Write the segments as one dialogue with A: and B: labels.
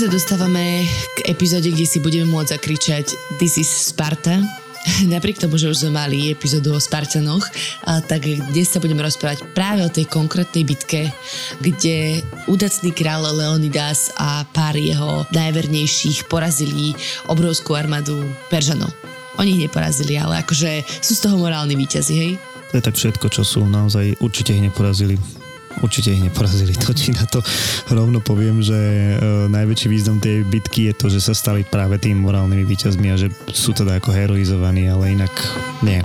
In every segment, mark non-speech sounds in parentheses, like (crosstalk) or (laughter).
A: sa dostávame k epizóde, kde si budeme môcť zakričať This is Sparta. (laughs) Napriek tomu, že už sme mali epizódu o Spartanoch, tak dnes sa budeme rozprávať práve o tej konkrétnej bitke, kde údacný kráľ Leonidas a pár jeho najvernejších porazili obrovskú armádu Peržanov. Oni ich neporazili, ale akože sú z toho morálni víťazi, hej?
B: To je tak všetko, čo sú. Naozaj určite ich neporazili určite ich neporazili. To či na to rovno poviem, že e, najväčší význam tej bitky je to, že sa stali práve tým morálnymi víťazmi a že sú teda ako heroizovaní, ale inak nie.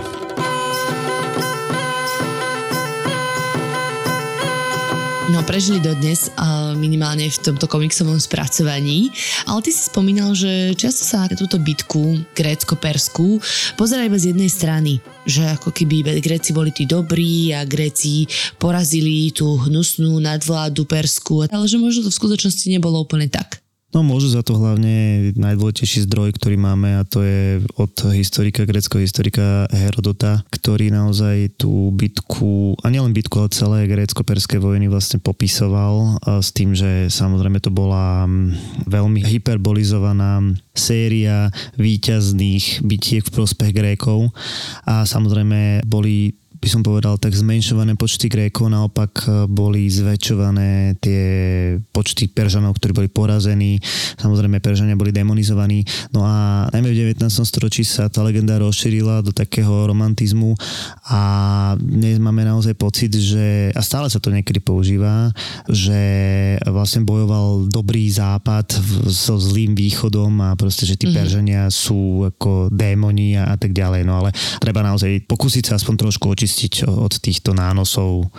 A: No prežili dodnes minimálne v tomto komiksovom spracovaní, ale ty si spomínal, že často sa na túto bitku grécko-perskú pozerá iba z jednej strany, že ako keby Gréci boli tí dobrí a Gréci porazili tú hnusnú nadvládu Persku, ale že možno to v skutočnosti nebolo úplne tak.
B: No môžu za to hlavne najdôležitejší zdroj, ktorý máme a to je od historika, greckého historika Herodota, ktorý naozaj tú bitku, a nielen bitku, ale celé grécko-perské vojny vlastne popisoval s tým, že samozrejme to bola veľmi hyperbolizovaná séria výťazných bitiek v prospech Grékov. A samozrejme boli by som povedal, tak zmenšované počty Grékov, naopak e, boli zväčšované tie počty Peržanov, ktorí boli porazení. Samozrejme, Peržania boli demonizovaní. No a najmä v 19. storočí sa tá legenda rozšírila do takého romantizmu a dnes máme naozaj pocit, že, a stále sa to niekedy používa, že vlastne bojoval dobrý západ so zlým východom a proste, že tí mm-hmm. Peržania sú ako démoni a, a tak ďalej. No ale treba naozaj pokúsiť sa aspoň trošku očistiť očistiť od týchto nánosov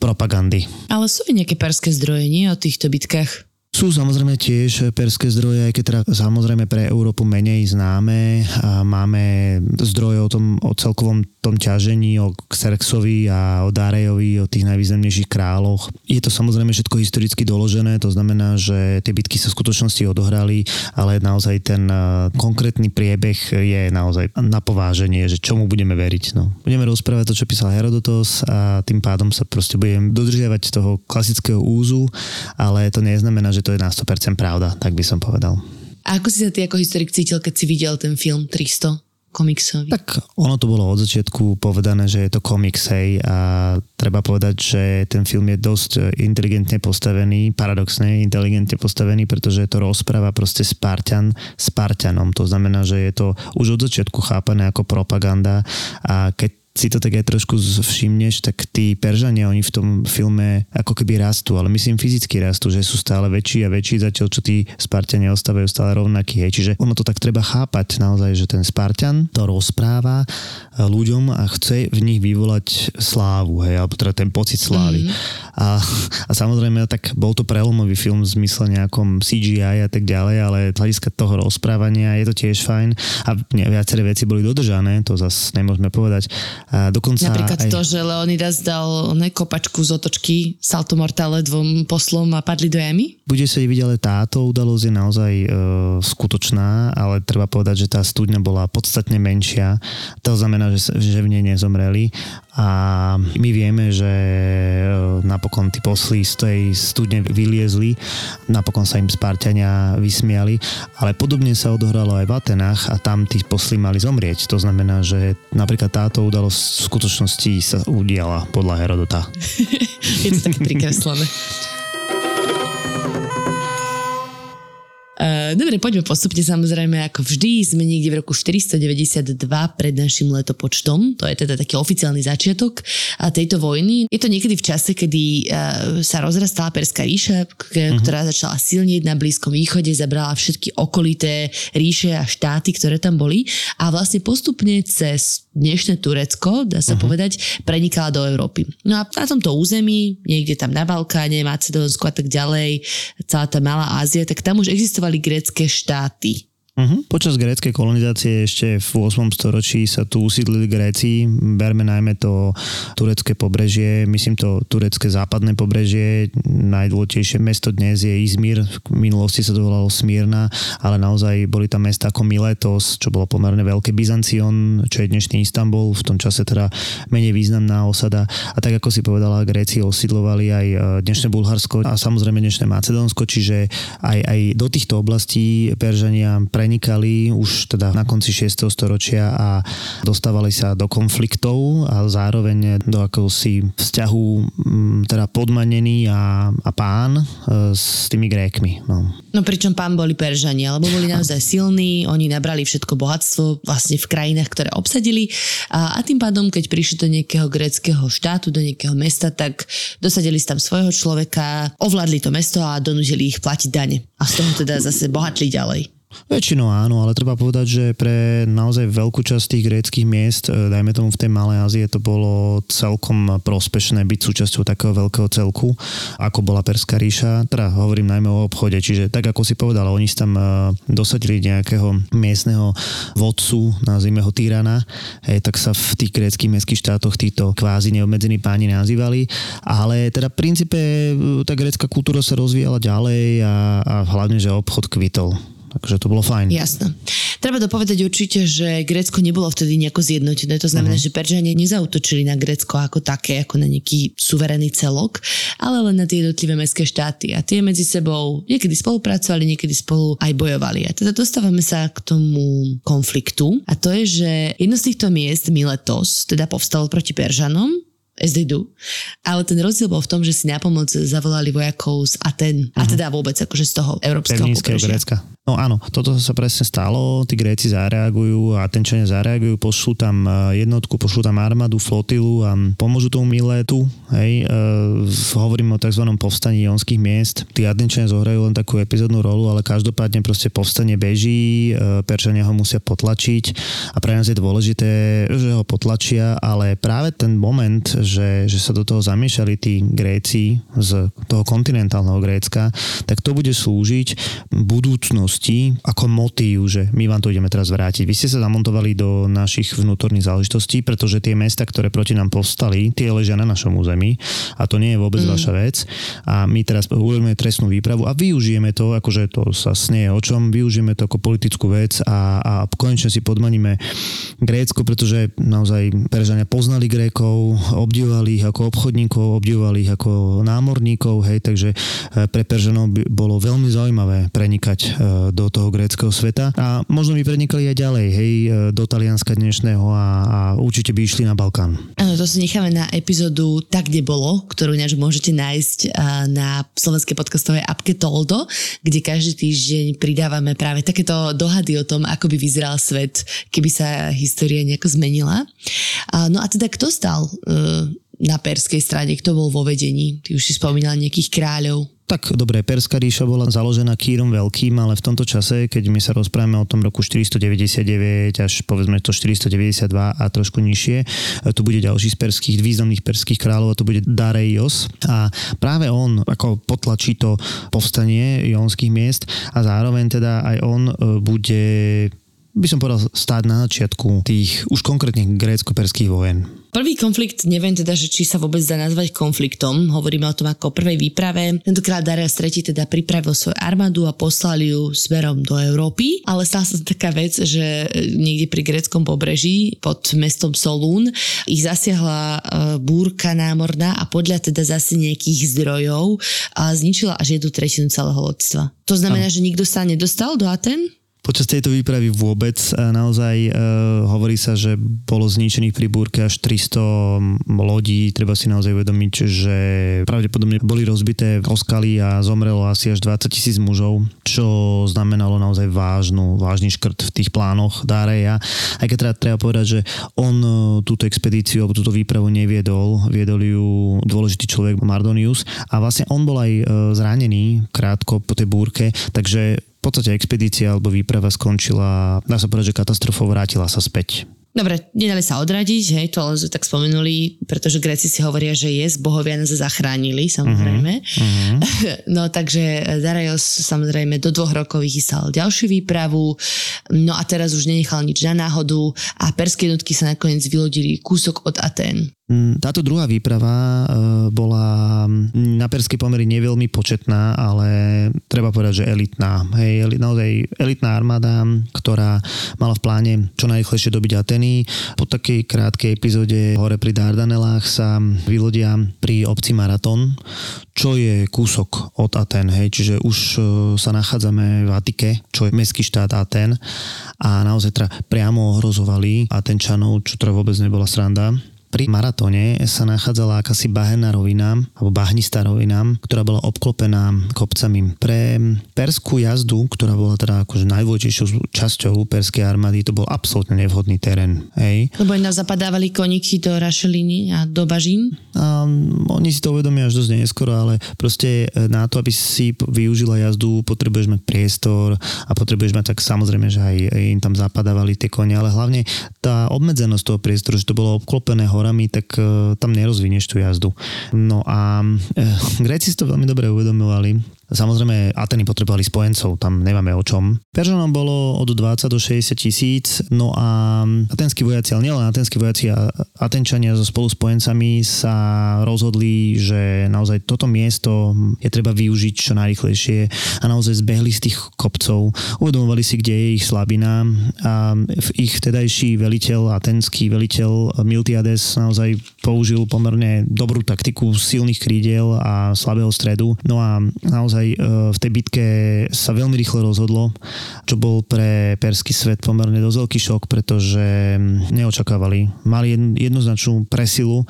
B: propagandy.
A: Ale sú aj nejaké perské zdroje, nie o týchto bitkách?
B: Sú samozrejme tiež perské zdroje, aj keď teda samozrejme pre Európu menej známe. A máme zdroje o tom, o celkovom tom ťažení, o Xerxovi a o Darejovi, o tých najvýznamnejších kráľoch. Je to samozrejme všetko historicky doložené, to znamená, že tie bitky sa v skutočnosti odohrali, ale naozaj ten konkrétny priebeh je naozaj na pováženie, že čomu budeme veriť. No. Budeme rozprávať to, čo písal Herodotos a tým pádom sa proste budem dodržiavať toho klasického úzu, ale to neznamená, že to je na 100% pravda, tak by som povedal.
A: A ako si sa ty ako historik cítil, keď si videl ten film 300? komiksový.
B: Tak ono to bolo od začiatku povedané, že je to komiks, hej, a treba povedať, že ten film je dosť inteligentne postavený, paradoxne inteligentne postavený, pretože to rozpráva proste Spartan Spartanom. To znamená, že je to už od začiatku chápané ako propaganda a keď si to tak aj trošku všimneš, tak tí Peržania, oni v tom filme ako keby rastú, ale myslím fyzicky rastú, že sú stále väčší a väčší, zatiaľ čo tí Spartania ostávajú stále rovnakí. Hej. Čiže ono to tak treba chápať naozaj, že ten Spartan to rozpráva ľuďom a chce v nich vyvolať slávu, hej, alebo teda ten pocit slávy. Mm-hmm. A, a samozrejme, tak bol to prelomový film v zmysle nejakom CGI a tak ďalej, ale z hľadiska toho rozprávania je to tiež fajn a viaceré veci boli dodržané, to zase nemôžeme povedať a dokonca
A: Napríklad aj... to, že Leonidas dal kopačku z otočky salto mortale dvom poslom a padli do jamy?
B: Bude sa vidieť, ale táto udalosť je naozaj e, skutočná, ale treba povedať, že tá studňa bola podstatne menšia. To znamená, že, že v nej nezomreli a my vieme, že e, napokon tí posly z tej studne vyliezli, napokon sa im Spartania vysmiali, ale podobne sa odohralo aj v Atenách a tam tí posly mali zomrieť. To znamená, že napríklad táto udalosť v skutočnosti sa udiala podľa Herodota. (laughs)
A: Je to také (laughs) prikreslené. Dobre, poďme postupne samozrejme, ako vždy sme niekde v roku 492 pred našim letopočtom, to je teda taký oficiálny začiatok tejto vojny. Je to niekedy v čase, kedy uh, sa rozrastala Perská ríša, uh-huh. ktorá začala silnieť na Blízkom východe, zabrala všetky okolité ríše a štáty, ktoré tam boli a vlastne postupne cez dnešné Turecko, dá sa uh-huh. povedať, prenikala do Európy. No a na tomto území, niekde tam na Balkáne, Macedónsku a tak ďalej, celá tá malá Ázia, tak tam už existovali grécké štáty.
B: Uh-huh. Počas gréckej kolonizácie ešte v 8. storočí sa tu usídlili Gréci. Berme najmä to turecké pobrežie, myslím to turecké západné pobrežie. Najdôležitejšie mesto dnes je Izmir, v minulosti sa to volalo Smírna, ale naozaj boli tam mesta ako Miletos, čo bolo pomerne veľké, Byzancion, čo je dnešný Istanbul, v tom čase teda menej významná osada. A tak ako si povedala, Gréci osídlovali aj e, dnešné Bulharsko a samozrejme dnešné Macedónsko, čiže aj, aj do týchto oblastí Peržania prenikali už teda na konci 6. storočia a dostávali sa do konfliktov a zároveň do akousi vzťahu teda podmanený a, a pán e, s tými Grékmi. No.
A: no pričom pán boli Peržania, lebo boli naozaj silní, oni nabrali všetko bohatstvo vlastne v krajinách, ktoré obsadili a, a tým pádom, keď prišli do nejakého gréckého štátu, do nejakého mesta, tak dosadili si tam svojho človeka, ovládli to mesto a donútili ich platiť dane. A z toho teda zase bohatli ďalej.
B: Väčšinou áno, ale treba povedať, že pre naozaj veľkú časť tých gréckých miest, e, dajme tomu v tej Malej Ázie, to bolo celkom prospešné byť súčasťou takého veľkého celku, ako bola Perská ríša. Teda hovorím najmä o obchode, čiže tak ako si povedal, oni si tam e, dosadili nejakého miestneho vodcu, nazvime ho Tyrana, hej, tak sa v tých gréckých mestských štátoch títo kvázi neobmedzení páni nazývali, ale teda v princípe e, tá grécka kultúra sa rozvíjala ďalej a, a hlavne, že obchod kvitol. Takže to bolo fajn.
A: Jasné. Treba dopovedať určite, že Grécko nebolo vtedy nejako zjednotené. To znamená, uh-huh. že Peržania nezautočili na Grécko ako také, ako na nejaký suverénny celok, ale len na tie jednotlivé mestské štáty. A tie medzi sebou niekedy spolupracovali, niekedy spolu aj bojovali. A teda dostávame sa k tomu konfliktu. A to je, že jedno z týchto miest, Miletos, teda povstalo proti Peržanom, as they do. Ale ten rozdiel bol v tom, že si na pomoc zavolali vojakov z Aten. Uh-huh. A mhm. teda vôbec akože z toho európskeho pobrežia.
B: Grécka. No áno, toto sa presne stalo, tí Gréci zareagujú a Atenčania zareagujú, pošlú tam e, jednotku, pošlú tam armádu, flotilu a pomôžu tomu Miletu, hej, e, hovorím o tzv. povstaní jonských miest. Tí Atenčania zohrajú len takú epizódnu rolu, ale každopádne proste povstanie beží, e, Perčania ho musia potlačiť a pre nás je dôležité, že ho potlačia, ale práve ten moment, že, že sa do toho zamiešali tí Gréci z toho kontinentálneho Grécka, tak to bude slúžiť budúcnosť záležitosti ako motív, že my vám to ideme teraz vrátiť. Vy ste sa zamontovali do našich vnútorných záležitostí, pretože tie mesta, ktoré proti nám povstali, tie ležia na našom území a to nie je vôbec mm. vaša vec. A my teraz urobíme trestnú výpravu a využijeme to, akože to sa snie o čom, využijeme to ako politickú vec a, a konečne si podmaníme Grécko, pretože naozaj Peržania poznali Grékov, obdivovali ich ako obchodníkov, obdivovali ich ako námorníkov, hej, takže eh, pre Peržanov bolo veľmi zaujímavé prenikať eh, do toho gréckého sveta a možno by prenikali aj ďalej, hej, e, do Talianska dnešného a, a určite by išli na Balkán.
A: Áno, to si necháme na epizódu Tak, kde bolo, ktorú ináč môžete nájsť na slovenskej podcastovej apke Toldo, kde každý týždeň pridávame práve takéto dohady o tom, ako by vyzeral svet, keby sa história nejako zmenila. No a teda kto stal e, na perskej strane, kto bol vo vedení? Ty už si spomínal nejakých kráľov.
B: Tak dobre, Perská ríša bola založená Kýrom Veľkým, ale v tomto čase, keď my sa rozprávame o tom roku 499 až povedzme to 492 a trošku nižšie, tu bude ďalší z perských, významných perských kráľov a to bude Dareios a práve on ako potlačí to povstanie jonských miest a zároveň teda aj on e, bude by som povedal, stáť na začiatku tých už konkrétne grécko-perských vojen.
A: Prvý konflikt, neviem teda, že či sa vôbec dá nazvať konfliktom, hovoríme o tom ako o prvej výprave. Tentokrát Darius III teda pripravil svoju armádu a poslal ju smerom do Európy, ale stala sa taká vec, že niekde pri gréckom pobreží pod mestom Solún ich zasiahla e, búrka námorná a podľa teda zase nejakých zdrojov a zničila až jednu tretinu celého loďstva. To znamená, že nikto sa nedostal do Aten?
B: Počas tejto výpravy vôbec naozaj e, hovorí sa, že bolo zničených pri búrke až 300 lodí. Treba si naozaj uvedomiť, že pravdepodobne boli rozbité oskaly a zomrelo asi až 20 tisíc mužov, čo znamenalo naozaj vážnu, vážny škrt v tých plánoch Dáreja. Aj keď teda treba povedať, že on e, túto expedíciu alebo túto výpravu neviedol, viedol ju dôležitý človek Mardonius a vlastne on bol aj e, zranený krátko po tej búrke, takže v podstate expedícia alebo výprava skončila, dá sa povedať, že katastrofou vrátila sa späť.
A: Dobre, nedali sa odradiť, hej, to len tak spomenuli, pretože Gréci si hovoria, že je, bohovia nás zachránili, samozrejme. Uh-huh. (laughs) No takže Darajos samozrejme do dvoch rokov vychystal ďalšiu výpravu, no a teraz už nenechal nič na náhodu a perské jednotky sa nakoniec vylodili kúsok od Atén.
B: Mm, táto druhá výprava e, bola na perskej pomery neveľmi početná, ale treba povedať, že elitná. Hej, naozaj elitná armáda, ktorá mala v pláne čo najrychlejšie dobiť Ateny. Po takej krátkej epizóde hore pri Dardanelách sa vylodia pri obci Maraton, čo je kúsok od Aten, hej, čiže už e, sa nachádzame v Atike, čo je mestský štát Aten a naozaj teda priamo ohrozovali Atenčanov, čo teda vôbec nebola sranda pri maratóne sa nachádzala akási bahenná rovina, alebo bahnistá rovina, ktorá bola obklopená kopcami. Pre perskú jazdu, ktorá bola teda akože najdôležitejšou časťou perskej armády, to bol absolútne nevhodný terén. Hej.
A: Lebo na zapadávali koníky do rašeliny a do bažín?
B: A, oni si to uvedomia až dosť neskoro, ale proste e, na to, aby si využila jazdu, potrebuješ mať priestor a potrebuješ mať tak samozrejme, že aj im tam zapadávali tie kone, ale hlavne tá obmedzenosť toho priestoru, že to bolo obklopené horami, tak uh, tam nerozvinieš tú jazdu. No a uh, Gréci si to veľmi dobre uvedomovali, Samozrejme, Ateny potrebovali spojencov, tam nemáme o čom. Peržanom bolo od 20 do 60 tisíc, no a atenskí vojaci, ale nielen atenskí vojaci a Atenčania so spolu spojencami sa rozhodli, že naozaj toto miesto je treba využiť čo najrychlejšie a naozaj zbehli z tých kopcov, uvedomovali si, kde je ich slabina a ich vtedajší veliteľ, atenský veliteľ Miltiades naozaj použil pomerne dobrú taktiku silných krídiel a slabého stredu. No a naozaj naozaj e, v tej bitke sa veľmi rýchlo rozhodlo, čo bol pre perský svet pomerne dosť veľký šok, pretože neočakávali. Mali jednoznačnú presilu.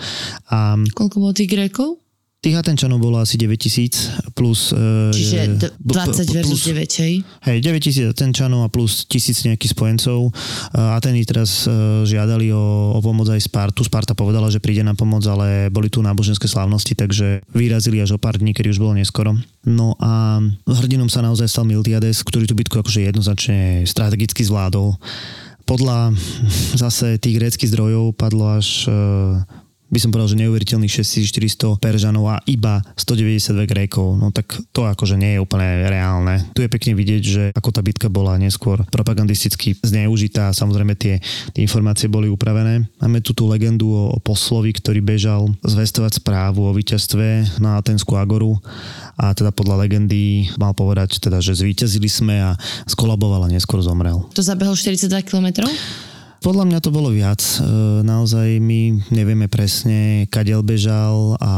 B: A...
A: Koľko bolo tých Grékov?
B: Tých Atenčanov bolo asi 9 tisíc plus...
A: E, Čiže 20 versus 9, hej?
B: Hej, 9 tisíc Atenčanov a plus tisíc nejakých spojencov. Ateny teraz e, žiadali o, o pomoc aj Spartu. Sparta povedala, že príde na pomoc, ale boli tu náboženské slávnosti, takže vyrazili až o pár dní, kedy už bolo neskoro. No a hrdinom sa naozaj stal Miltiades, ktorý tú bitku akože jednoznačne strategicky zvládol. Podľa (laughs) zase tých gréckých zdrojov padlo až e, by som povedal, že neuveriteľných 6400 Peržanov a iba 192 Grékov. No tak to akože nie je úplne reálne. Tu je pekne vidieť, že ako tá bitka bola neskôr propagandisticky zneužitá. Samozrejme tie, tie informácie boli upravené. Máme tu tú legendu o, o poslovi, ktorý bežal zvestovať správu o víťazstve na Atenskú agoru a teda podľa legendy mal povedať, teda, že zvíťazili sme a skolaboval a neskôr zomrel.
A: To zabehol 42 kilometrov?
B: Podľa mňa to bolo viac. E, naozaj my nevieme presne, kadiaľ bežal a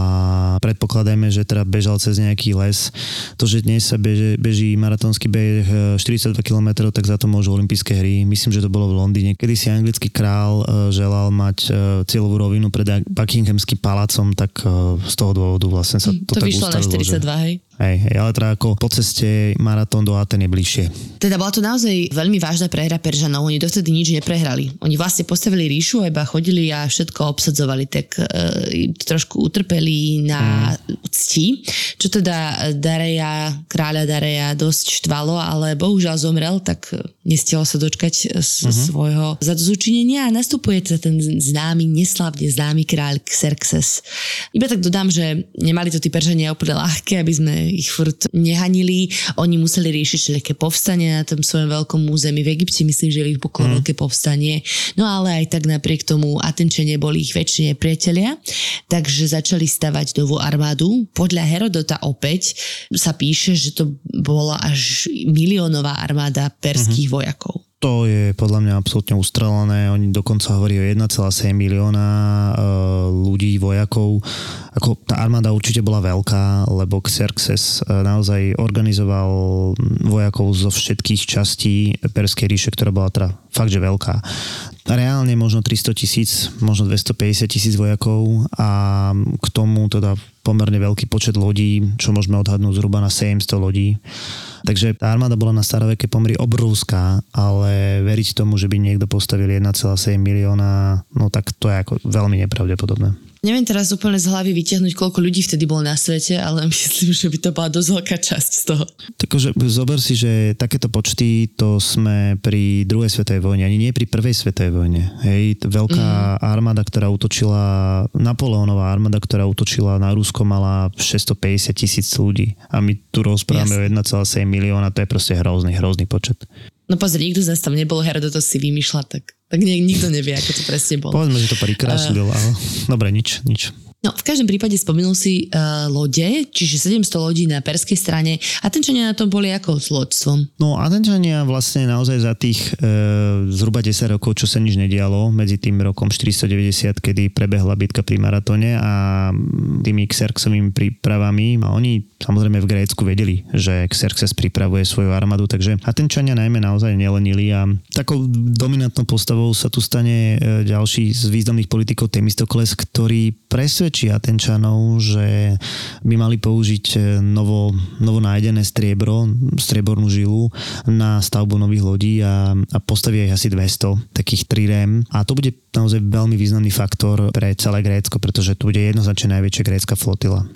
B: predpokladajme, že teda bežal cez nejaký les. To, že dnes sa beže, beží maratónsky beh 42 e, km, tak za to môžu olympijské hry. Myslím, že to bolo v Londýne. Kedy si anglický král e, želal mať cieľovú rovinu pred Buckinghamským palácom, tak z toho dôvodu vlastne sa hm, to,
A: to
B: tak
A: vyšlo na 42, že... hej?
B: Hej, hej, ale teda ako po ceste maratón do Aten je bližšie.
A: Teda bola to naozaj veľmi vážna prehra Peržanov, oni dovtedy nič neprehrali. Oni vlastne postavili ríšu iba chodili a všetko obsadzovali, tak e, trošku utrpeli na mm. cti, čo teda Dareja, kráľa Dareja dosť štvalo, ale bohužiaľ zomrel, tak nestihol sa dočkať z mm-hmm. svojho zadozučinenia a nastupuje teda ten známy, neslavne známy kráľ Xerxes. Iba tak dodám, že nemali to tí Peržania úplne ľahké, aby sme ich furt nehanili. Oni museli riešiť všelijaké povstanie na tom svojom veľkom území. V Egypte myslím, že vypuklo mm. veľké povstanie. No ale aj tak napriek tomu Atenčania boli ich väčšine priatelia, takže začali stavať novú armádu. Podľa Herodota opäť sa píše, že to bola až miliónová armáda perských mm-hmm. vojakov.
B: To je podľa mňa absolútne ustrelené. Oni dokonca hovorí o 1,7 milióna e, ľudí, vojakov. Ako tá armáda určite bola veľká, lebo Xerxes e, naozaj organizoval vojakov zo všetkých častí Perskej ríše, ktorá bola teda fakt, že veľká. Reálne možno 300 tisíc, možno 250 tisíc vojakov a k tomu teda pomerne veľký počet lodí, čo môžeme odhadnúť zhruba na 700 lodí. Takže tá armáda bola na staroveké pomery obrovská, ale veriť tomu, že by niekto postavil 1,7 milióna, no tak to je ako veľmi nepravdepodobné.
A: Neviem teraz úplne z hlavy vytiahnuť, koľko ľudí vtedy bolo na svete, ale (laughs) myslím, že by to bola dosť veľká časť z toho.
B: Takže zober si, že takéto počty to sme pri druhej svetovej vojne, ani nie pri prvej svetovej vojne. Hej, veľká mm. armáda, ktorá útočila, Napoleónová armáda, ktorá útočila na Rusko, mala 650 tisíc ľudí. A my tu rozprávame yes. o 1,7 milióna, to je proste hrozný, hrozný počet.
A: No pozri, nikto z nás tam nebol, Herodotos si vymýšľa, tak, tak nikto nevie, ako to presne bolo.
B: Povedzme, že to prikrášľil, uh, ale dobre, nič, nič.
A: No, v každom prípade spomenul si uh, lode, čiže 700 lodí na perskej strane. Atenčania na tom boli ako s loďstvom?
B: No, Atenčania vlastne naozaj za tých uh, zhruba 10 rokov, čo sa nič nedialo, medzi tým rokom 490, kedy prebehla bitka pri maratóne a tými Xerxovými prípravami, a oni samozrejme v Grécku vedeli, že Xerxes pripravuje svoju armádu, takže Atenčania najmä naozaj nelenili a takou dominantnou postavou sa tu stane uh, ďalší z významných politikov Temistokles, ktorý presvedčil presvedčí Atenčanov, že by mali použiť e, novo, novo nájdené striebro, striebornú žilu na stavbu nových lodí a, a postaví ich asi 200 takých trirem. A to bude naozaj veľmi významný faktor pre celé Grécko, pretože tu bude jednoznačne najväčšia grécka flotila.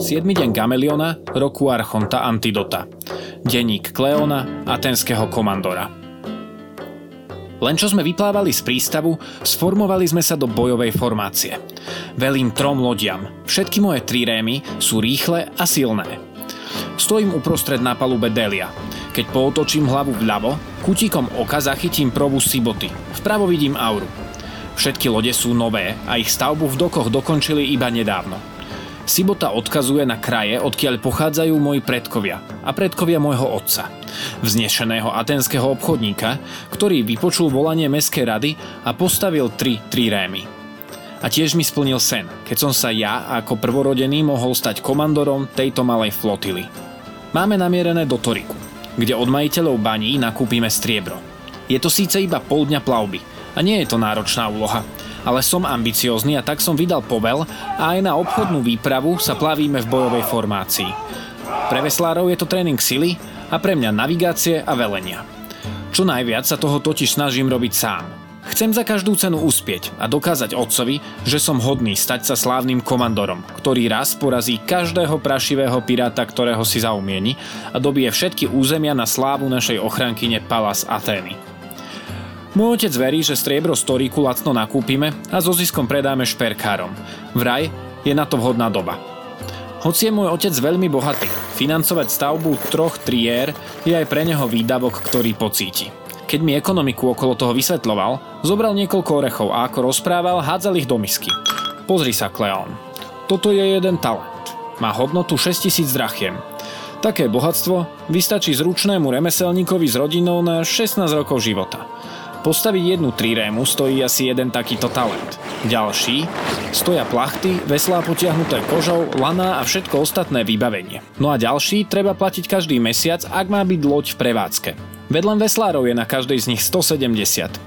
C: 7. deň Gameliona, roku Archonta Antidota. Denník Kleona, atenského komandora. Len čo sme vyplávali z prístavu, sformovali sme sa do bojovej formácie. Velím trom lodiam. Všetky moje tri rémy sú rýchle a silné. Stojím uprostred na palube Delia. Keď pootočím hlavu vľavo, kutíkom oka zachytím probu Siboty. Vpravo vidím Auru. Všetky lode sú nové a ich stavbu v dokoch dokončili iba nedávno. Sibota odkazuje na kraje, odkiaľ pochádzajú moji predkovia a predkovia môjho otca. Vznešeného atenského obchodníka, ktorý vypočul volanie Mestskej rady a postavil tri trirémy. A tiež mi splnil sen, keď som sa ja ako prvorodený mohol stať komandorom tejto malej flotily. Máme namierené do Toriku, kde od majiteľov baní nakúpime striebro. Je to síce iba pol dňa plavby a nie je to náročná úloha, ale som ambiciózny a tak som vydal povel a aj na obchodnú výpravu sa plavíme v bojovej formácii. Pre veslárov je to tréning sily a pre mňa navigácie a velenia. Čo najviac sa toho totiž snažím robiť sám. Chcem za každú cenu uspieť a dokázať otcovi, že som hodný stať sa slávnym komandorom, ktorý raz porazí každého prašivého piráta, ktorého si zaumieni a dobije všetky územia na slávu našej ochrankyne Palas Athény. Môj otec verí, že striebro storiku lacno nakúpime a so ziskom predáme šperkárom. Vraj je na to vhodná doba. Hoci je môj otec veľmi bohatý, financovať stavbu troch triér je aj pre neho výdavok, ktorý pocíti. Keď mi ekonomiku okolo toho vysvetloval, zobral niekoľko orechov a ako rozprával, hádzal ich do misky. Pozri sa, Kleon. Toto je jeden talent. Má hodnotu 6000 drachiem. Také bohatstvo vystačí zručnému remeselníkovi s rodinou na 16 rokov života. Postaviť jednu trirému stojí asi jeden takýto talent. Ďalší stoja plachty, veslá potiahnuté kožou, laná a všetko ostatné vybavenie. No a ďalší treba platiť každý mesiac, ak má byť loď v prevádzke. Vedľa veslárov je na každej z nich 170.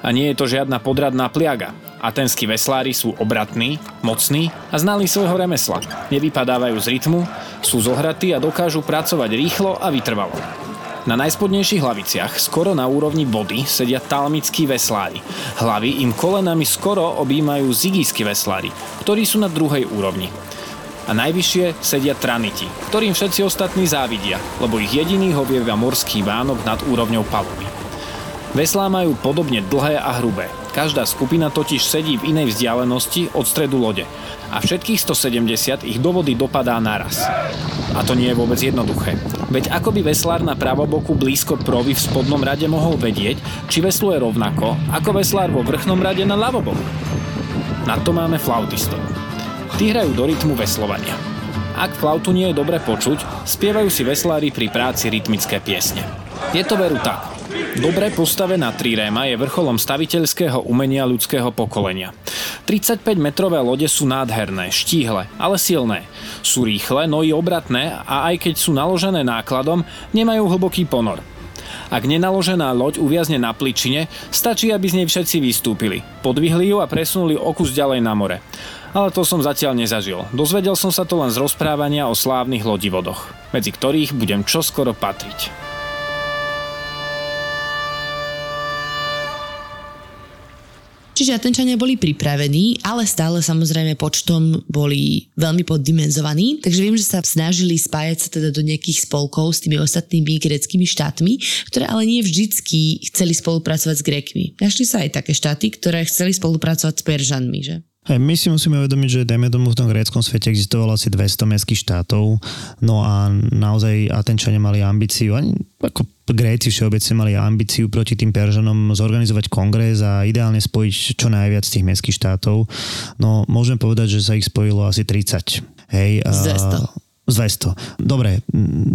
C: A nie je to žiadna podradná pliaga. Atenskí veslári sú obratní, mocní a znali svojho remesla. Nevypadávajú z rytmu, sú zohratí a dokážu pracovať rýchlo a vytrvalo. Na najspodnejších hlaviciach, skoro na úrovni body, sedia talmickí veslári. Hlavy im kolenami skoro objímajú zigijskí veslári, ktorí sú na druhej úrovni. A najvyššie sedia traniti, ktorým všetci ostatní závidia, lebo ich jediný hovieva morský vánok nad úrovňou paluby. Veslá majú podobne dlhé a hrubé. Každá skupina totiž sedí v inej vzdialenosti od stredu lode a všetkých 170 ich do vody dopadá naraz. A to nie je vôbec jednoduché. Veď ako by veslár na pravoboku blízko provy v spodnom rade mohol vedieť, či vesluje rovnako, ako veslár vo vrchnom rade na ľavoboku. Na to máme flautistov. Tí hrajú do rytmu veslovania.
D: Ak flautu nie je dobre počuť, spievajú si veslári pri práci rytmické piesne. Je to veru tak. Dobre postavená triréma je vrcholom staviteľského umenia ľudského pokolenia. 35-metrové lode sú nádherné, štíhle, ale silné. Sú rýchle, no i obratné a aj keď sú naložené nákladom, nemajú hlboký ponor. Ak nenaložená loď uviazne na pličine, stačí, aby z nej všetci vystúpili. Podvihli ju a presunuli okus ďalej na more ale to som zatiaľ nezažil. Dozvedel som sa to len z rozprávania o slávnych lodivodoch, medzi ktorých budem čoskoro patriť.
A: Čiže Atenčania boli pripravení, ale stále samozrejme počtom boli veľmi poddimenzovaní, takže viem, že sa snažili spájať sa teda do nejakých spolkov s tými ostatnými greckými štátmi, ktoré ale nie vždycky chceli spolupracovať s Grekmi. Našli sa aj také štáty, ktoré chceli spolupracovať s Peržanmi, že?
B: Hey, my si musíme uvedomiť, že dajme tomu v tom gréckom svete existovalo asi 200 mestských štátov, no a naozaj Atenčania mali ambíciu, ani ako Gréci všeobecne mali ambíciu proti tým Peržanom zorganizovať kongres a ideálne spojiť čo najviac tých mestských štátov. No môžem povedať, že sa ich spojilo asi 30. Hej,
A: Z 200.
B: Z 200. Dobre,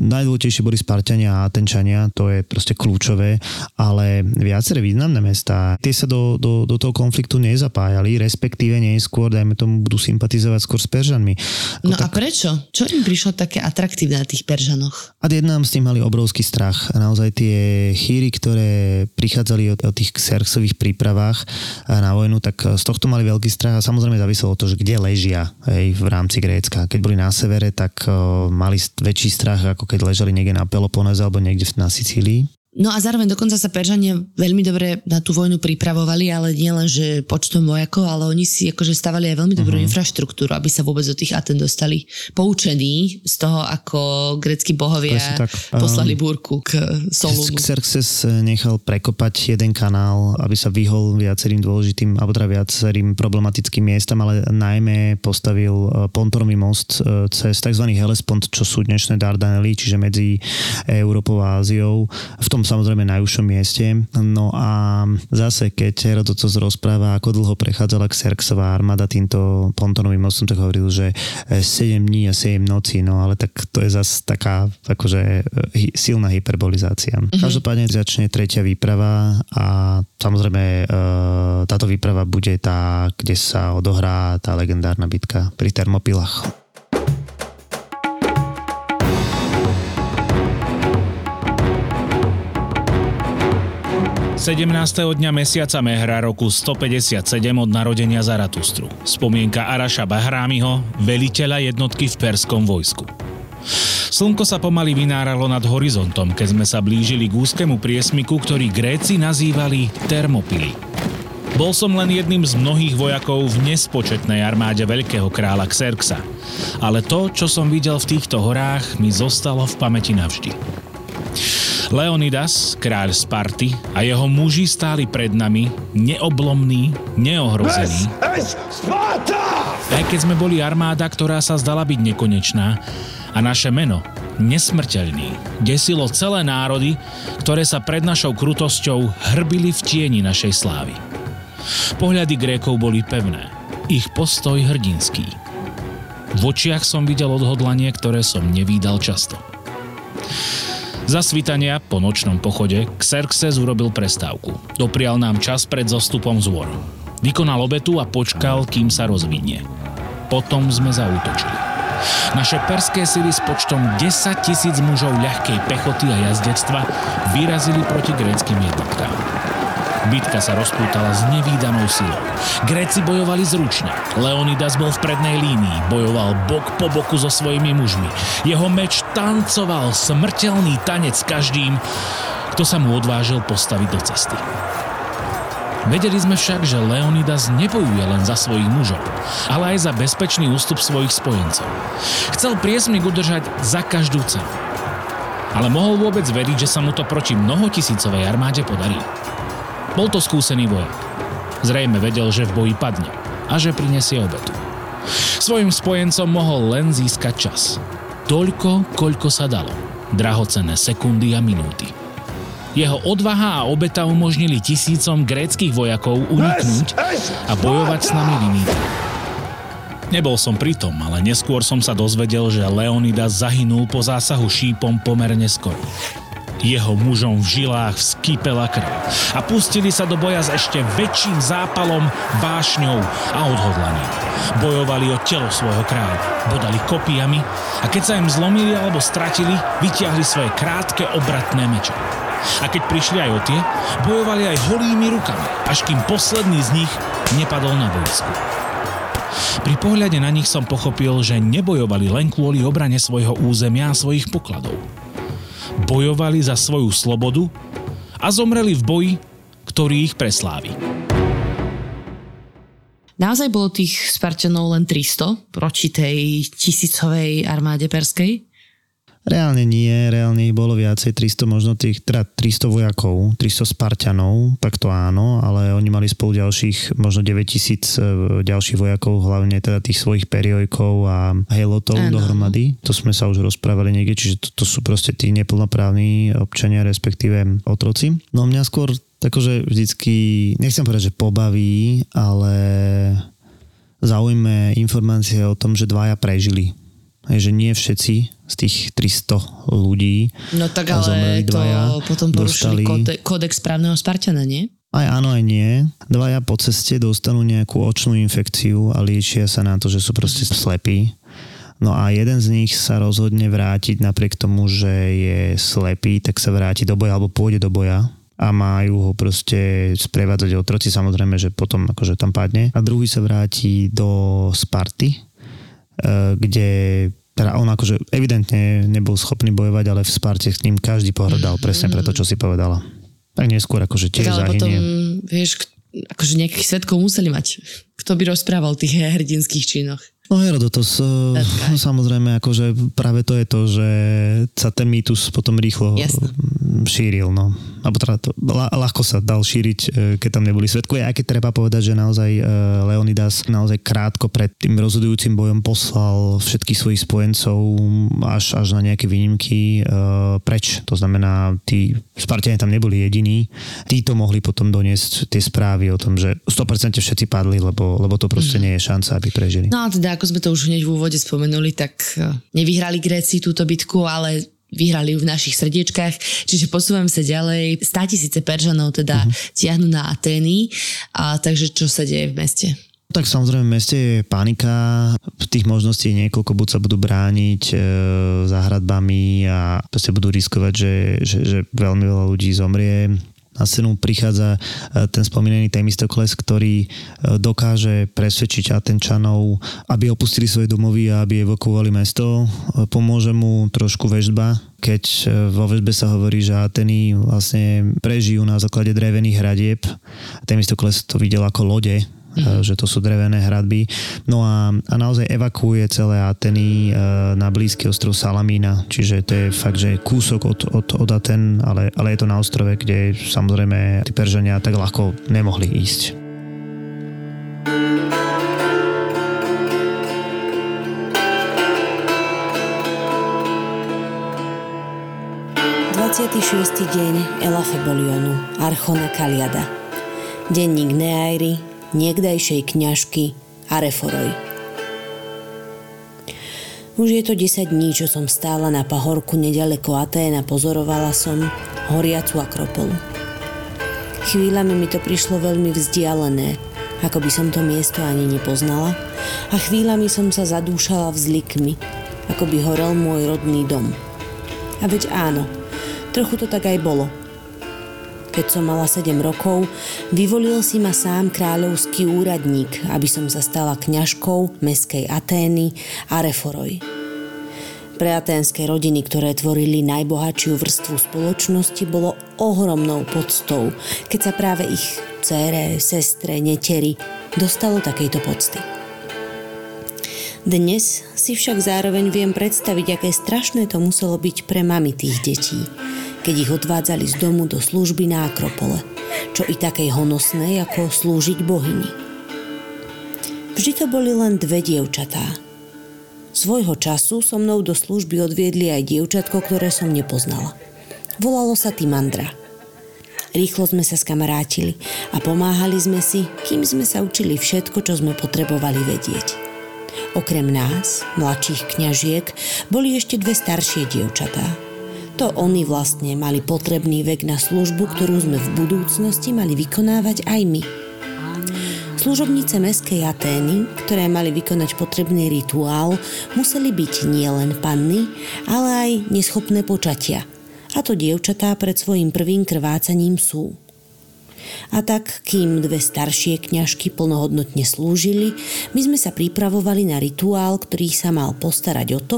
B: najdôležitejšie boli Spartania a Atenčania, to je proste kľúčové, ale viaceré významné mesta, tie sa do, do, do toho konfliktu nezapájali, respektíve neskôr, dajme tomu, budú sympatizovať skôr s Peržanmi.
A: No tak... a prečo? Čo im prišlo také atraktívne na tých Peržanoch?
B: A jednám s tým mali obrovský strach. Naozaj tie chýry, ktoré prichádzali o, o tých xerxových prípravách na vojnu, tak z tohto mali veľký strach a samozrejme záviselo to, že kde ležia hej, v rámci Grécka. Keď boli na severe, tak mali väčší strach, ako keď ležali niekde na Peloponese alebo niekde na Sicílii.
A: No a zároveň dokonca sa Peržania veľmi dobre na tú vojnu pripravovali, ale nie len, že počtom vojakov, ale oni si akože stavali aj veľmi dobrú uh-huh. infraštruktúru, aby sa vôbec do tých Aten dostali poučení z toho, ako greckí bohovia tak. poslali búrku k Solúnu.
B: Xerxes nechal prekopať jeden kanál, aby sa vyhol viacerým dôležitým, alebo teda viacerým problematickým miestam, ale najmä postavil e, pontorový most e, cez tzv. Hellespont, čo sú dnešné Dardanely, čiže medzi Európou a Áziou. V tom tom samozrejme najúžšom mieste. No a zase, keď Herodotos rozpráva, ako dlho prechádzala Xerxová armáda týmto pontonovým mostom, tak hovoril, že 7 dní a 7 nocí, no ale tak to je zase taká akože silná hyperbolizácia. Mm-hmm. Každopádne začne tretia výprava a samozrejme e, táto výprava bude tá, kde sa odohrá tá legendárna bitka pri Termopilách.
E: 17. dňa mesiaca Mehra roku 157 od narodenia Zaratustru. Spomienka Araša Bahrámiho, veliteľa jednotky v perskom vojsku. Slnko sa pomaly vynáralo nad horizontom, keď sme sa blížili k úzkému priesmiku, ktorý Gréci nazývali Termopily. Bol som len jedným z mnohých vojakov v nespočetnej armáde veľkého kráľa Xerxa. Ale to, čo som videl v týchto horách, mi zostalo v pamäti navždy. Leonidas, kráľ Sparty a jeho muži stáli pred nami, neoblomní, neohrození. Aj keď sme boli armáda, ktorá sa zdala byť nekonečná a naše meno, nesmrteľný, desilo celé národy, ktoré sa pred našou krutosťou hrbili v tieni našej slávy. Pohľady Grékov boli pevné, ich postoj hrdinský. V očiach som videl odhodlanie, ktoré som nevídal často. Za svitania po nočnom pochode Xerxes urobil prestávku. Doprial nám čas pred zostupom z hôr. Vykonal obetu a počkal, kým sa rozvinie. Potom sme zautočili. Naše perské sily s počtom 10 tisíc mužov ľahkej pechoty a jazdectva vyrazili proti gréckým jednotkám. Bitka sa rozpútala s nevýdanou silou. Gréci bojovali zručne. Leonidas bol v prednej línii, bojoval bok po boku so svojimi mužmi. Jeho meč tancoval smrteľný tanec s každým, kto sa mu odvážil postaviť do cesty. Vedeli sme však, že Leonidas nebojuje len za svojich mužov, ale aj za bezpečný ústup svojich spojencov. Chcel priesmik udržať za každú cenu. Ale mohol vôbec veriť, že sa mu to proti mnohotisícovej armáde podarí. Bol to skúsený vojak. Zrejme vedel, že v boji padne a že prinesie obetu. Svojim spojencom mohol len získať čas. Toľko, koľko sa dalo. Drahocenné sekundy a minúty. Jeho odvaha a obeta umožnili tisícom gréckých vojakov uniknúť a bojovať s nami v Nebol som pritom, ale neskôr som sa dozvedel, že Leonidas zahynul po zásahu šípom pomerne skoro. Jeho mužom v žilách vskýpela krv a pustili sa do boja s ešte väčším zápalom, vášňou a odhodlaním. Bojovali o telo svojho kráľa, bodali kopijami a keď sa im zlomili alebo stratili, vytiahli svoje krátke obratné meče. A keď prišli aj o tie, bojovali aj holými rukami, až kým posledný z nich nepadol na bojsku. Pri pohľade na nich som pochopil, že nebojovali len kvôli obrane svojho územia a svojich pokladov bojovali za svoju slobodu a zomreli v boji, ktorý ich preslávi.
A: Naozaj bolo tých Spartanov len 300 proti tej tisícovej armáde perskej?
B: Reálne nie, reálne ich bolo viacej, 300 možno tých, teda 300 vojakov, 300 Spartanov, tak to áno, ale oni mali spolu ďalších, možno 9000 e, ďalších vojakov, hlavne teda tých svojich periojkov a helotov ano. dohromady. To sme sa už rozprávali niekde, čiže to, to sú proste tí neplnoprávni občania, respektíve otroci. No mňa skôr takože vždycky, nechcem povedať, že pobaví, ale zaujme informácie o tom, že dvaja prežili že nie všetci z tých 300 ľudí
A: No tak ale to potom porušili dostali... kódex správneho Spartana, nie?
B: Aj áno, aj nie. Dvaja po ceste dostanú nejakú očnú infekciu a liečia sa na to, že sú proste slepí. No a jeden z nich sa rozhodne vrátiť napriek tomu, že je slepý, tak sa vráti do boja alebo pôjde do boja a majú ho proste sprevádzať otroci, samozrejme, že potom akože tam padne. A druhý sa vráti do Sparty, Eh, kde teda on akože evidentne nebol schopný bojovať, ale v Sparte s ním každý pohrdal presne preto, čo si povedala. Tak neskôr akože tiež zahynie. potom,
A: vieš, akože nejakých svetkov museli mať. Kto by rozprával o tých hrdinských činoch?
B: No Herodotos, no, (laughs) samozrejme, akože práve to je to, že sa ten mýtus potom rýchlo Jasne. šíril, no. Alebo teda to, ľahko sa dal šíriť, eh, keď tam neboli svetkovia, aj keď treba povedať, že naozaj eh, Leonidas naozaj krátko pred tým rozhodujúcim bojom poslal všetkých svojich spojencov až, až na nejaké výnimky preč. To znamená, tí Spartiani tam neboli jediní. Títo mohli potom doniesť tie správy o tom, že 100% všetci padli, lebo, lebo to proste mm. nie je šanca, aby prežili.
A: No a teda ako sme to už hneď v úvode spomenuli, tak e, nevyhrali Gréci túto bitku, ale vyhrali ju v našich srdiečkách, čiže posúvam sa ďalej. 100 tisíce Peržanov teda uh-huh. tiahnu na Atény, a takže čo sa deje v meste?
B: Tak samozrejme v meste je panika, tých možností je niekoľko, buď sa budú brániť e, záhradbami a proste budú riskovať, že, že, že veľmi veľa ľudí zomrie na scénu prichádza e, ten spomínaný Temistokles, ktorý e, dokáže presvedčiť Atenčanov, aby opustili svoje domovy a aby evokovali mesto. E, pomôže mu trošku väžba, keď vo väžbe sa hovorí, že Ateny vlastne prežijú na základe drevených hradieb. Temistokles to videl ako lode, mm. že to sú drevené hradby. No a, a naozaj evakuuje celé Ateny e, na blízky ostrov Salamína, čiže to je fakt, že kúsok od, od, od Aten, ale, ale je to na ostrove, kde samozrejme tí Peržania tak ľahko nemohli ísť.
F: deň Elafebolionu, Archona Kaliada. Denník Neairy, niekdajšej kňažky Areforoj. Už je to 10 dní, čo som stála na pahorku nedaleko Atén a pozorovala som horiacu akropolu. Chvíľami mi to prišlo veľmi vzdialené, ako by som to miesto ani nepoznala a chvíľami som sa zadúšala vzlikmi, ako by horel môj rodný dom. A veď áno, trochu to tak aj bolo – keď som mala 7 rokov, vyvolil si ma sám kráľovský úradník, aby som sa stala kňažkou meskej Atény a Reforoj. Pre aténske rodiny, ktoré tvorili najbohatšiu vrstvu spoločnosti, bolo ohromnou podstou, keď sa práve ich cére, sestre, neteri dostalo takejto pocty. Dnes si však zároveň viem predstaviť, aké strašné to muselo byť pre mami tých detí, keď ich odvádzali z domu do služby na Akropole, čo i takej honosnej ako slúžiť bohyni. Vždy to boli len dve dievčatá. Svojho času so mnou do služby odviedli aj dievčatko, ktoré som nepoznala. Volalo sa Timandra. Rýchlo sme sa skamarátili a pomáhali sme si, kým sme sa učili všetko, čo sme potrebovali vedieť. Okrem nás, mladších kňažiek, boli ešte dve staršie dievčatá. To oni vlastne mali potrebný vek na službu, ktorú sme v budúcnosti mali vykonávať aj my. Služobnice meskej Atény, ktoré mali vykonať potrebný rituál, museli byť nielen panny, ale aj neschopné počatia. A to dievčatá pred svojim prvým krvácaním sú. A tak, kým dve staršie kňažky plnohodnotne slúžili, my sme sa pripravovali na rituál, ktorý sa mal postarať o to,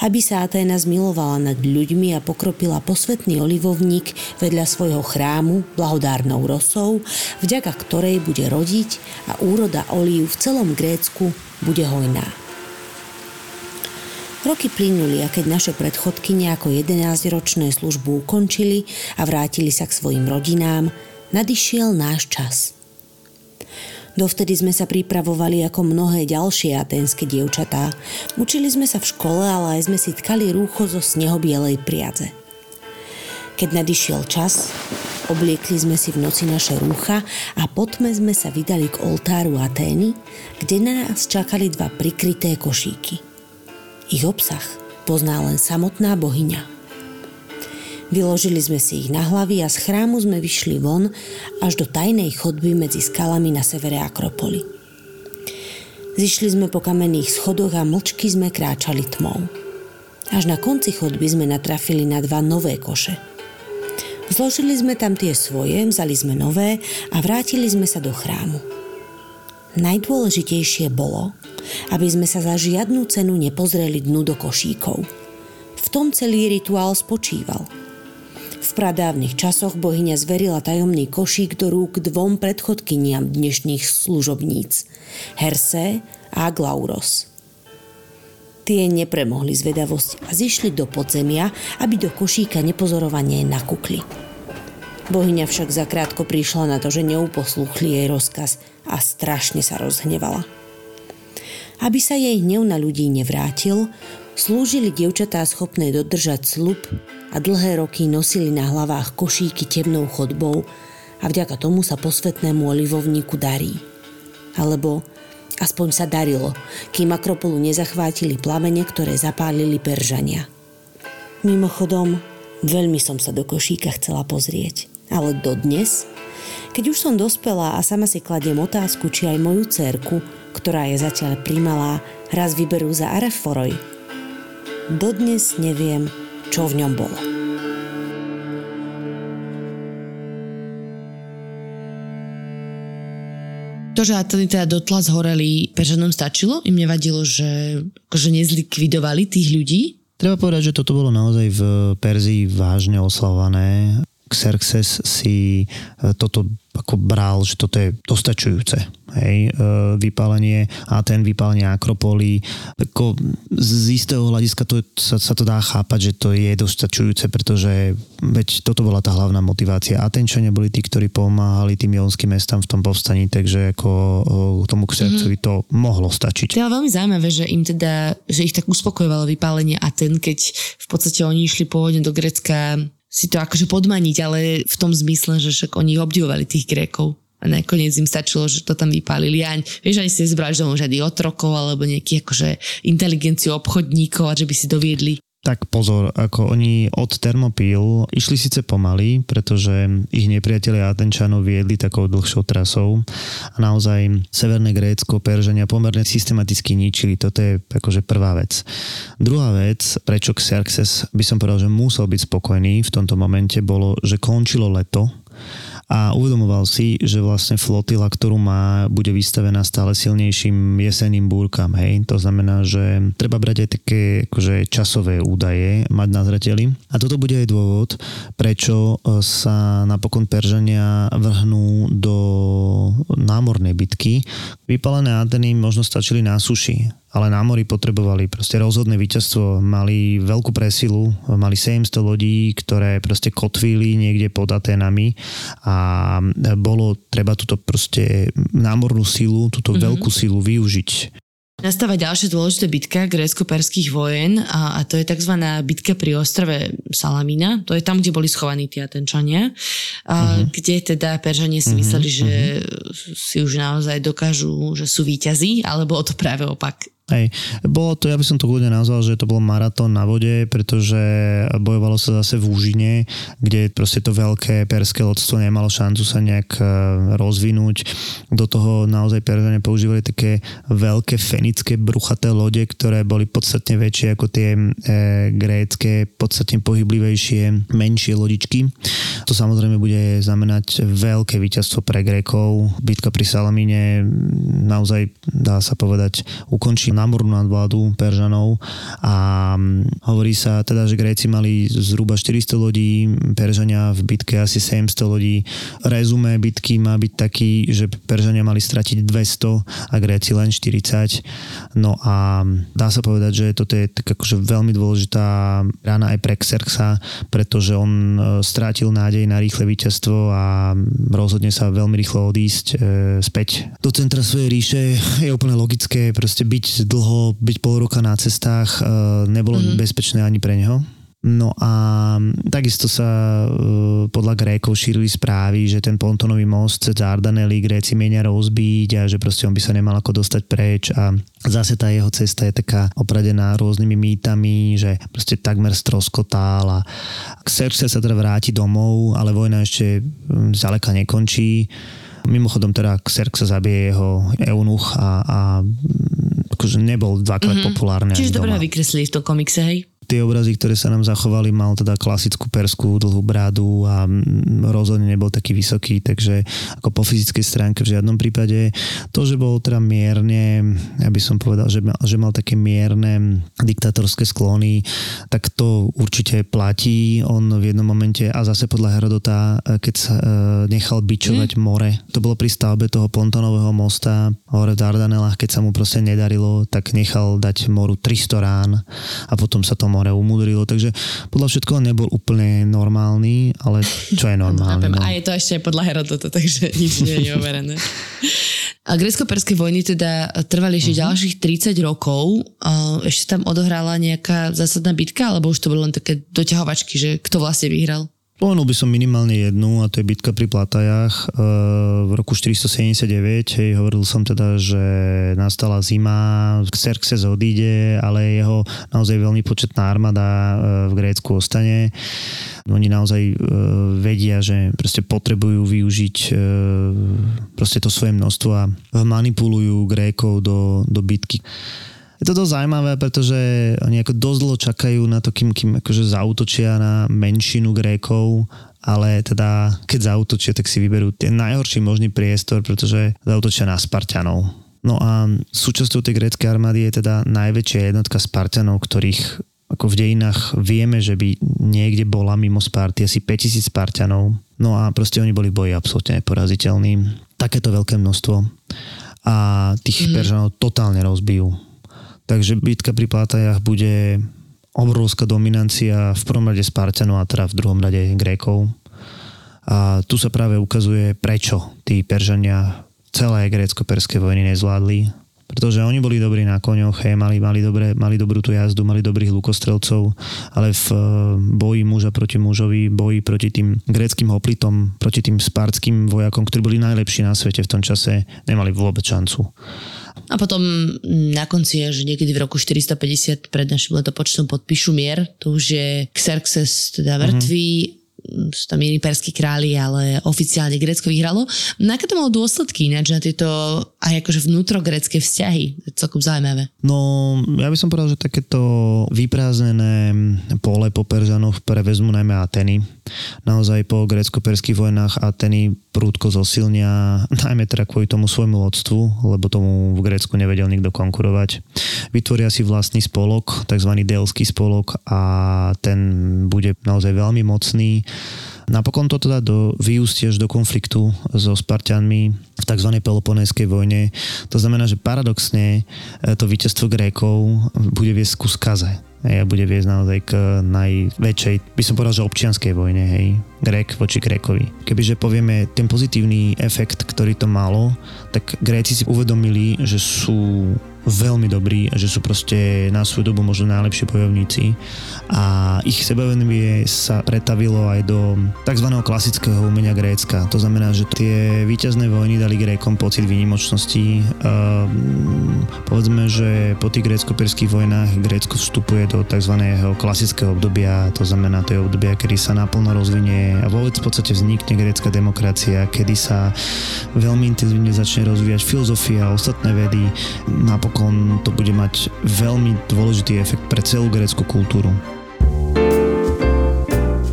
F: aby sa Aténa zmilovala nad ľuďmi a pokropila posvetný olivovník vedľa svojho chrámu blahodárnou rosou, vďaka ktorej bude rodiť a úroda olív v celom Grécku bude hojná. Roky plynuli a keď naše predchodky nejako 11-ročné službu ukončili a vrátili sa k svojim rodinám, nadišiel náš čas. Dovtedy sme sa pripravovali ako mnohé ďalšie aténske dievčatá. Učili sme sa v škole, ale aj sme si tkali rúcho zo snehobielej priadze. Keď nadišiel čas, obliekli sme si v noci naše rúcha a potme sme sa vydali k oltáru Atény, kde na nás čakali dva prikryté košíky. Ich obsah pozná len samotná bohyňa. Vyložili sme si ich na hlavy a z chrámu sme vyšli von až do tajnej chodby medzi skalami na severe Akropoly. Zišli sme po kamenných schodoch a mlčky sme kráčali tmou. Až na konci chodby sme natrafili na dva nové koše. Zložili sme tam tie svoje, vzali sme nové a vrátili sme sa do chrámu. Najdôležitejšie bolo, aby sme sa za žiadnu cenu nepozreli dnu do košíkov. V tom celý rituál spočíval – v pradávnych časoch bohyňa zverila tajomný košík do rúk dvom predchodkyniam dnešných služobníc, Herse a Glauros. Tie nepremohli zvedavosť a zišli do podzemia, aby do košíka nepozorovanie nakukli. Bohyňa však zakrátko prišla na to, že neuposluchli jej rozkaz a strašne sa rozhnevala. Aby sa jej hnev na ľudí nevrátil, slúžili dievčatá schopné dodržať slub a dlhé roky nosili na hlavách košíky temnou chodbou a vďaka tomu sa posvetnému olivovníku darí. Alebo aspoň sa darilo, kým Akropolu nezachvátili plamene, ktoré zapálili Peržania. Mimochodom, veľmi som sa do košíka chcela pozrieť. Ale dodnes, keď už som dospela a sama si kladiem otázku, či aj moju cerku, ktorá je zatiaľ primalá, raz vyberú za Areforoj. Dodnes neviem, čo v ňom bolo.
A: To, že Ateny teda dotla zhoreli, Peržanom stačilo? Im nevadilo, že akože nezlikvidovali tých ľudí?
B: Treba povedať, že toto bolo naozaj v Perzii vážne oslavované. Xerxes si e, toto ako bral, že toto je dostačujúce. Hej, e, vypálenie ten vypálenie Akropoly. Ako z istého hľadiska to, sa, sa to dá chápať, že to je dostačujúce, pretože veď toto bola tá hlavná motivácia. Atenčania boli tí, ktorí pomáhali tým jonským mestám v tom povstaní, takže ako tomu Xerxovi mm-hmm. to mohlo stačiť.
A: To je veľmi zaujímavé, že im teda, že ich tak uspokojovalo vypálenie Aten, keď v podstate oni išli pôvodne do Grecka si to akože podmaniť, ale v tom zmysle, že však oni obdivovali tých Grékov. A nakoniec im stačilo, že to tam vypálili. A vieš, ani si nezbrali žiadny otrokov alebo nejakých akože inteligenciu obchodníkov a že by si doviedli
B: tak pozor, ako oni od Termopil išli síce pomaly, pretože ich nepriatelia Atenčanov viedli takou dlhšou trasou a naozaj Severné Grécko, Peržania pomerne systematicky ničili. Toto je akože prvá vec. Druhá vec, prečo Xerxes by som povedal, že musel byť spokojný v tomto momente, bolo, že končilo leto a uvedomoval si, že vlastne flotila, ktorú má, bude vystavená stále silnejším jesenným búrkam. Hej? To znamená, že treba brať aj také akože, časové údaje, mať na zreteli. A toto bude aj dôvod, prečo e, sa napokon Peržania vrhnú do námornej bitky. Vypalené Ateny možno stačili na suši ale na mori potrebovali proste rozhodné víťazstvo, mali veľkú presilu, mali 700 lodí, ktoré proste kotvili niekde pod Aténami a bolo treba túto proste námornú silu, túto mm-hmm. veľkú silu využiť.
A: Nastáva ďalšia dôležitá bitka grécko-perských vojen a, a to je tzv. bitka pri ostrove Salamina. To je tam, kde boli schovaní tie Atenčania, a, uh-huh. kde teda Peržanie si uh-huh. mysleli, že uh-huh. si už naozaj dokážu, že sú víťazí, alebo o to práve opak
B: Hej, bolo to, ja by som to ľudia nazval, že to bol maratón na vode, pretože bojovalo sa zase v úžine, kde proste to veľké perské lodstvo nemalo šancu sa nejak e, rozvinúť. Do toho naozaj Perzane používali také veľké fenické bruchaté lode, ktoré boli podstatne väčšie ako tie e, grécké, podstatne pohyblivejšie, menšie lodičky. To samozrejme bude znamenať veľké víťazstvo pre Grékov. Bitka pri Salamíne naozaj, dá sa povedať, ukončí námornú nadvládu Peržanov a mm, hovorí sa teda, že Gréci mali zhruba 400 lodí, Peržania v bitke asi 700 lodí. Rezume bitky má byť taký, že Peržania mali stratiť 200 a Gréci len 40. No a dá sa povedať, že toto je tak akože veľmi dôležitá rána aj pre Xerxa, pretože on e, strátil nádej na rýchle víťazstvo a rozhodne sa veľmi rýchlo odísť e, späť do centra svojej ríše. Je úplne logické proste byť dlho byť pol roka na cestách, e, nebolo mm-hmm. bezpečné ani pre neho. No a takisto sa uh, podľa Grékov šírili správy, že ten pontonový most cez Ardanely Gréci mienia rozbiť a že proste on by sa nemal ako dostať preč a zase tá jeho cesta je taká opradená rôznymi mýtami, že proste takmer stroskotál a Xerxes sa teda vráti domov, ale vojna ešte zďaleka nekončí. Mimochodom teda Xerxes zabije jeho eunuch a, a akože nebol dvakrát mm-hmm. populárny.
A: Čiže dobre vykreslili v tom komikse, hej?
B: Tie obrazy, ktoré sa nám zachovali, mal teda klasickú perskú dlhú brádu a rozhodne nebol taký vysoký, takže ako po fyzickej stránke v žiadnom prípade. To, že bol teda mierne, ja by som povedal, že mal, že mal také mierne diktatorské sklony, tak to určite platí. On v jednom momente, a zase podľa Herodota, keď sa e, nechal bičovať mm. more, to bolo pri stavbe toho pontonového mosta hore v Dardanelách, keď sa mu proste nedarilo, tak nechal dať moru 300 rán a potom sa to more umudrilo, takže podľa všetkoho nebol úplne normálny, ale čo je (laughs) normálne?
A: No. A je to ešte podľa Herodota, takže nič nie je overené. A grecko-perské vojny teda trvali ešte uh-huh. ďalších 30 rokov. Ešte tam odohrala nejaká zásadná bitka, alebo už to bolo len také doťahovačky, že kto vlastne vyhral?
B: Spomenul by som minimálne jednu a to je bitka pri Platajach e, v roku 479. Hej, hovoril som teda, že nastala zima, Xerxes odíde, ale jeho naozaj veľmi početná armáda e, v Grécku ostane. Oni naozaj e, vedia, že proste potrebujú využiť proste to svoje množstvo a manipulujú Grékov do, do bitky je to dosť zaujímavé, pretože oni ako dosť dlho čakajú na to, kým, kým akože zautočia na menšinu Grékov, ale teda keď zautočia, tak si vyberú ten najhorší možný priestor, pretože zautočia na Spartanov. No a súčasťou tej gréckej armády je teda najväčšia jednotka Spartanov, ktorých ako v dejinách vieme, že by niekde bola mimo Sparty asi 5000 Spartanov. No a proste oni boli v boji absolútne neporaziteľní. Takéto veľké množstvo. A tých mm. Peržanov totálne rozbijú Takže bitka pri Plátajach bude obrovská dominancia v prvom rade Spartanov a teda v druhom rade Grékov. A tu sa práve ukazuje, prečo tí Peržania celé grécko-perské vojny nezvládli. Pretože oni boli dobrí na koňoch, hej, mali, mali, dobré, mali dobrú tú jazdu, mali dobrých lukostrelcov, ale v eh, boji muža proti mužovi, boji proti tým gréckým hoplitom, proti tým spartským vojakom, ktorí boli najlepší na svete v tom čase, nemali vôbec šancu.
A: A potom na konci je, že niekedy v roku 450 pred našim letopočtom podpíšu mier. To už je Xerxes teda mŕtvý, mm-hmm sú tam iní perskí králi, ale oficiálne Grécko vyhralo. No aké to malo dôsledky ináč na tieto aj akože vnútrogrécké vzťahy? Je celkom zaujímavé.
B: No, ja by som povedal, že takéto vyprázdnené pole po Peržanoch prevezmu najmä Ateny. Naozaj po grécko-perských vojnách Ateny prúdko zosilnia, najmä teda kvôli tomu svojmu lodstvu, lebo tomu v Grécku nevedel nikto konkurovať. Vytvoria si vlastný spolok, tzv. Delský spolok a ten bude naozaj veľmi mocný. Napokon to teda do, vyústie až do konfliktu so Spartianmi v tzv. Peloponéskej vojne. To znamená, že paradoxne e, to víťazstvo Grékov bude viesť ku skaze bude viesť naozaj k najväčšej, by som povedal, že občianskej vojne, hej, Grék voči Grékovi. Kebyže povieme ten pozitívny efekt, ktorý to malo, tak Gréci si uvedomili, že sú veľmi dobrí a že sú proste na svoju dobu možno najlepší bojovníci a ich sebavedomie sa pretavilo aj do tzv. klasického umenia Grécka. To znamená, že tie víťazné vojny dali Grékom pocit výnimočnosti. Ehm, povedzme, že po tých grécko-perských vojnách Grécko vstupuje do tzv. klasického obdobia, to znamená, to je obdobia, kedy sa naplno rozvinie a vôbec v podstate vznikne grécka demokracia, kedy sa veľmi intenzívne začne rozvíjať filozofia a ostatné vedy. Napokon to bude mať veľmi dôležitý efekt pre celú grécku kultúru.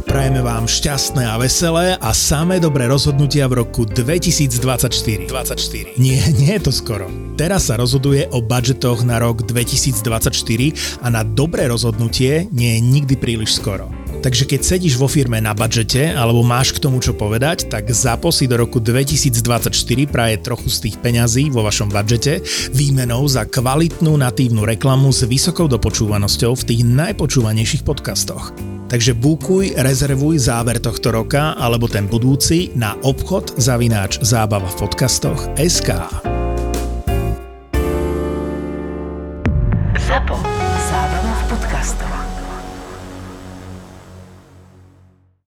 G: Prajeme vám šťastné a veselé a samé dobré rozhodnutia v roku 2024. 24. Nie, nie je to skoro. Teraz sa rozhoduje o budžetoch na rok 2024 a na dobré rozhodnutie nie je nikdy príliš skoro. Takže keď sedíš vo firme na budžete alebo máš k tomu čo povedať, tak zaposi do roku 2024 praje trochu z tých peňazí vo vašom budžete výmenou za kvalitnú natívnu reklamu s vysokou dopočúvanosťou v tých najpočúvanejších podcastoch. Takže bukuj, rezervuj záver tohto roka alebo ten budúci na obchod zavináč zábava v podcastoch SK.